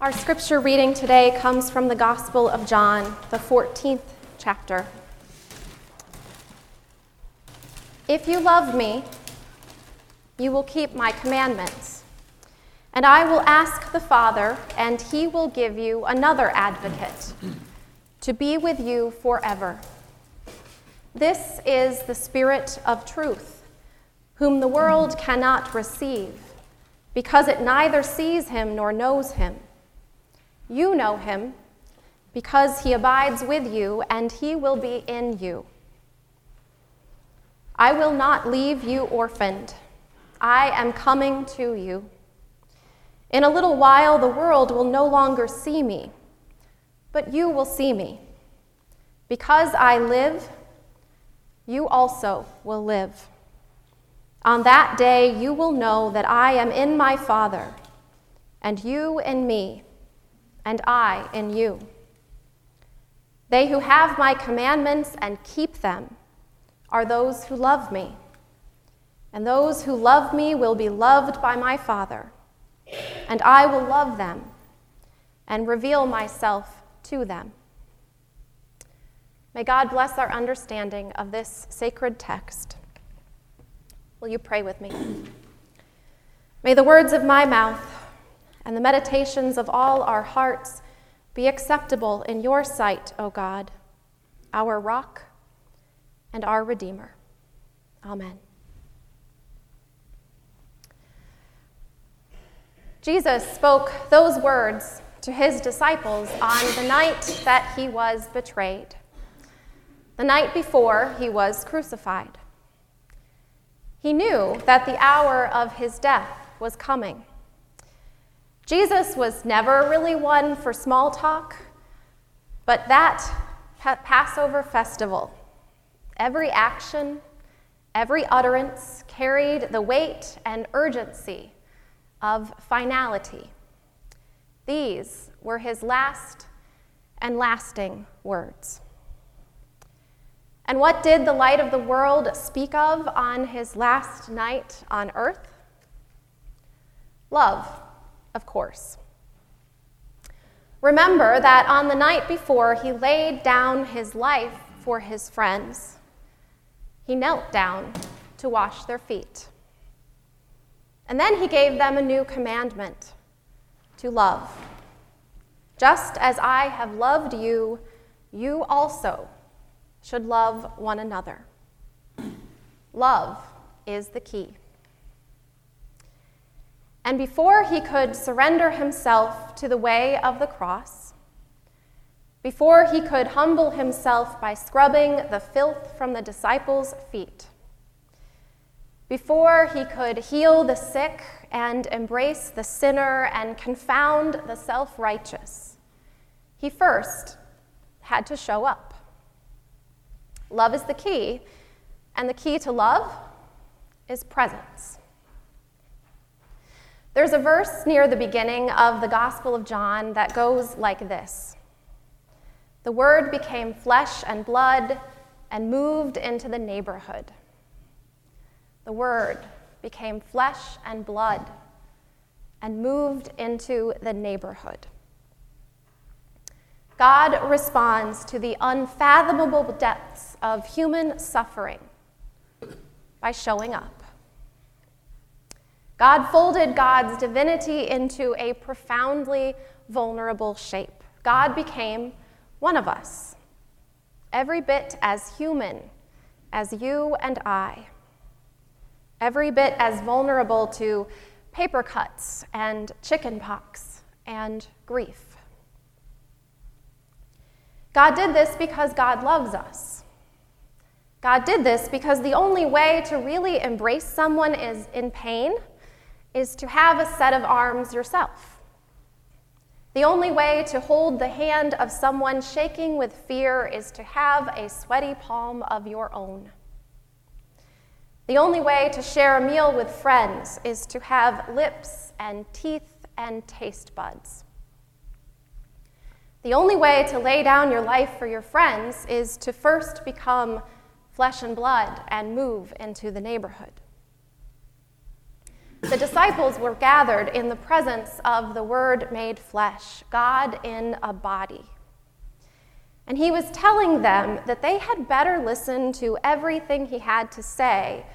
Our scripture reading today comes from the Gospel of John, the 14th chapter. If you love me, you will keep my commandments. And I will ask the Father, and he will give you another advocate to be with you forever. This is the Spirit of truth, whom the world cannot receive, because it neither sees him nor knows him. You know him, because he abides with you, and he will be in you. I will not leave you orphaned. I am coming to you. In a little while, the world will no longer see me, but you will see me. Because I live, you also will live. On that day, you will know that I am in my Father, and you in me, and I in you. They who have my commandments and keep them are those who love me. And those who love me will be loved by my Father, and I will love them and reveal myself to them. May God bless our understanding of this sacred text. Will you pray with me? May the words of my mouth and the meditations of all our hearts be acceptable in your sight, O God, our rock and our Redeemer. Amen. Jesus spoke those words to his disciples on the night that he was betrayed the night before he was crucified. He knew that the hour of his death was coming. Jesus was never really one for small talk, but that Passover festival, every action, every utterance carried the weight and urgency of finality. These were his last and lasting words. And what did the light of the world speak of on his last night on earth? Love, of course. Remember that on the night before he laid down his life for his friends, he knelt down to wash their feet. And then he gave them a new commandment to love. Just as I have loved you, you also should love one another. Love is the key. And before he could surrender himself to the way of the cross, before he could humble himself by scrubbing the filth from the disciples' feet, before he could heal the sick and embrace the sinner and confound the self righteous, he first had to show up. Love is the key, and the key to love is presence. There's a verse near the beginning of the Gospel of John that goes like this The Word became flesh and blood and moved into the neighborhood. The Word became flesh and blood and moved into the neighborhood. God responds to the unfathomable depths of human suffering by showing up. God folded God's divinity into a profoundly vulnerable shape. God became one of us, every bit as human as you and I, every bit as vulnerable to paper cuts and chicken pox and grief. God did this because God loves us. God did this because the only way to really embrace someone is in pain is to have a set of arms yourself. The only way to hold the hand of someone shaking with fear is to have a sweaty palm of your own. The only way to share a meal with friends is to have lips and teeth and taste buds. The only way to lay down your life for your friends is to first become flesh and blood and move into the neighborhood. The disciples were gathered in the presence of the Word made flesh, God in a body. And he was telling them that they had better listen to everything he had to say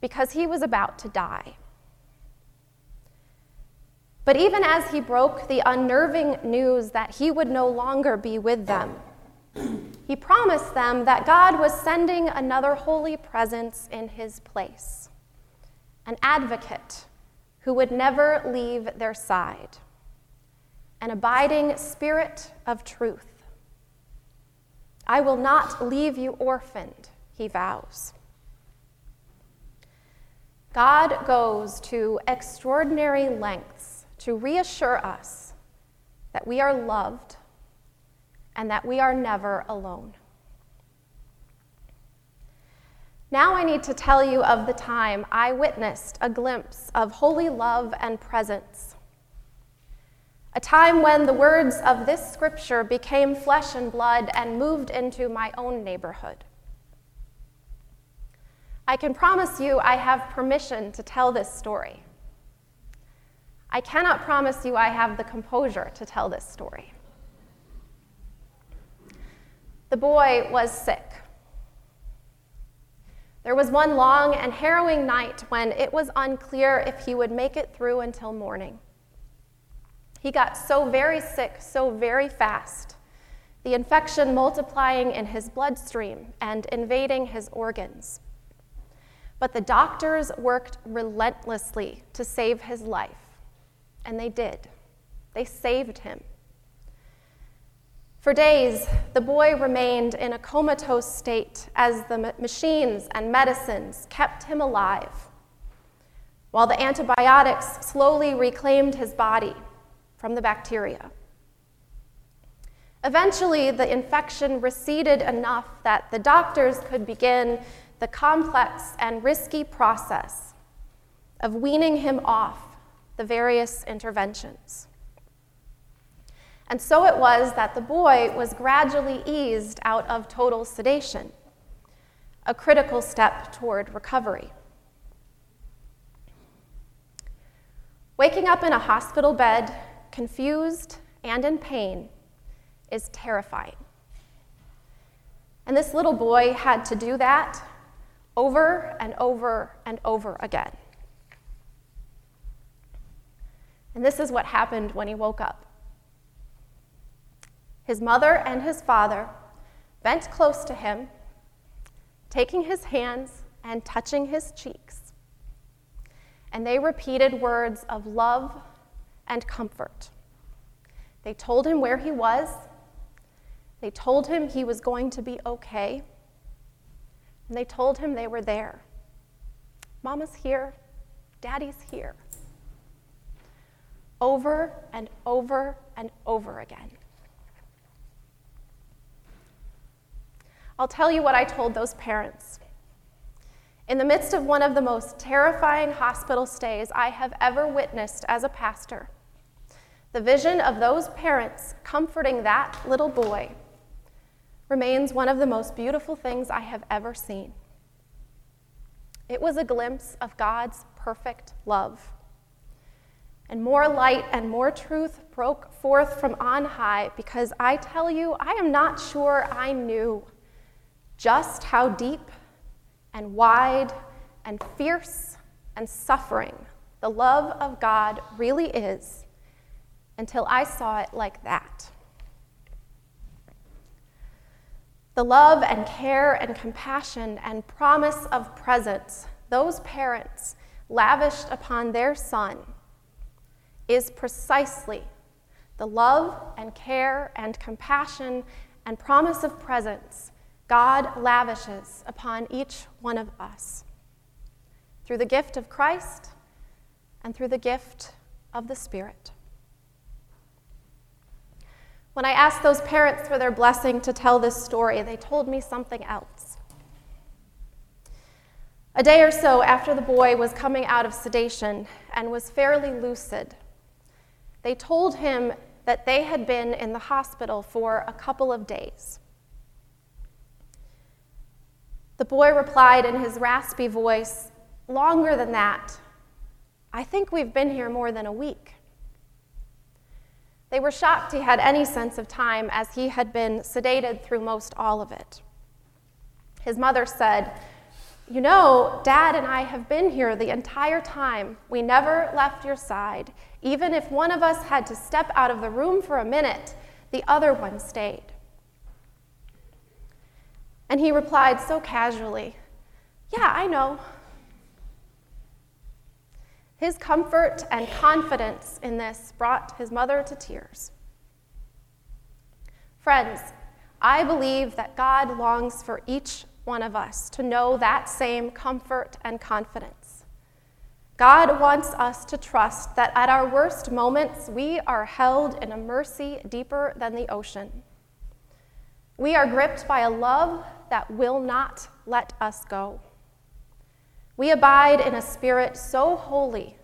because he was about to die. But even as he broke the unnerving news that he would no longer be with them, he promised them that God was sending another holy presence in his place, an advocate who would never leave their side, an abiding spirit of truth. I will not leave you orphaned, he vows. God goes to extraordinary lengths to reassure us that we are loved and that we are never alone. Now I need to tell you of the time I witnessed a glimpse of holy love and presence. A time when the words of this scripture became flesh and blood and moved into my own neighborhood. I can promise you I have permission to tell this story. I cannot promise you I have the composure to tell this story. The boy was sick. There was one long and harrowing night when it was unclear if he would make it through until morning. He got so very sick so very fast, the infection multiplying in his bloodstream and invading his organs. But the doctors worked relentlessly to save his life, and they did. They saved him. For days, the boy remained in a comatose state as the machines and medicines kept him alive, while the antibiotics slowly reclaimed his body from the bacteria. Eventually, the infection receded enough that the doctors could begin the complex and risky process of weaning him off the various interventions. And so it was that the boy was gradually eased out of total sedation, a critical step toward recovery. Waking up in a hospital bed, confused and in pain, is terrifying. And this little boy had to do that over and over and over again. And this is what happened when he woke up. His mother and his father bent close to him, taking his hands and touching his cheeks. And they repeated words of love and comfort. They told him where he was, they told him he was going to be okay, and they told him they were there. Mama's here, Daddy's here. Over and over and over again. I'll tell you what I told those parents. In the midst of one of the most terrifying hospital stays I have ever witnessed as a pastor, the vision of those parents comforting that little boy remains one of the most beautiful things I have ever seen. It was a glimpse of God's perfect love. And more light and more truth broke forth from on high because I tell you, I am not sure I knew just how deep and wide and fierce and suffering the love of God really is until I saw it like that. The love and care and compassion and promise of presence those parents lavished upon their son is precisely the love and care and compassion and promise of presence God lavishes upon each one of us through the gift of Christ and through the gift of the Spirit. When I asked those parents for their blessing to tell this story, they told me something else. A day or so after the boy was coming out of sedation and was fairly lucid, they told him that they had been in the hospital for a couple of days. The boy replied in his raspy voice, Longer than that. I think we've been here more than a week. They were shocked he had any sense of time, as he had been sedated through most all of it. His mother said, You know, Dad and I have been here the entire time. We never left your side. Even if one of us had to step out of the room for a minute, the other one stayed. And he replied so casually, Yeah, I know. His comfort and confidence in this brought his mother to tears. Friends, I believe that God longs for each one of us to know that same comfort and confidence. God wants us to trust that at our worst moments, we are held in a mercy deeper than the ocean. We are gripped by a love that will not let us go. We abide in a spirit so holy,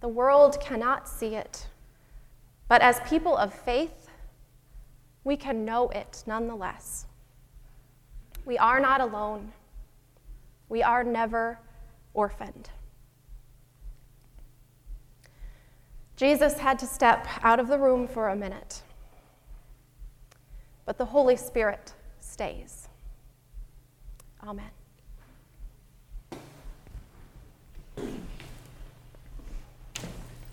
the world cannot see it. But as people of faith, we can know it nonetheless. We are not alone. We are never orphaned. Jesus had to step out of the room for a minute, but the Holy Spirit stays. Amen.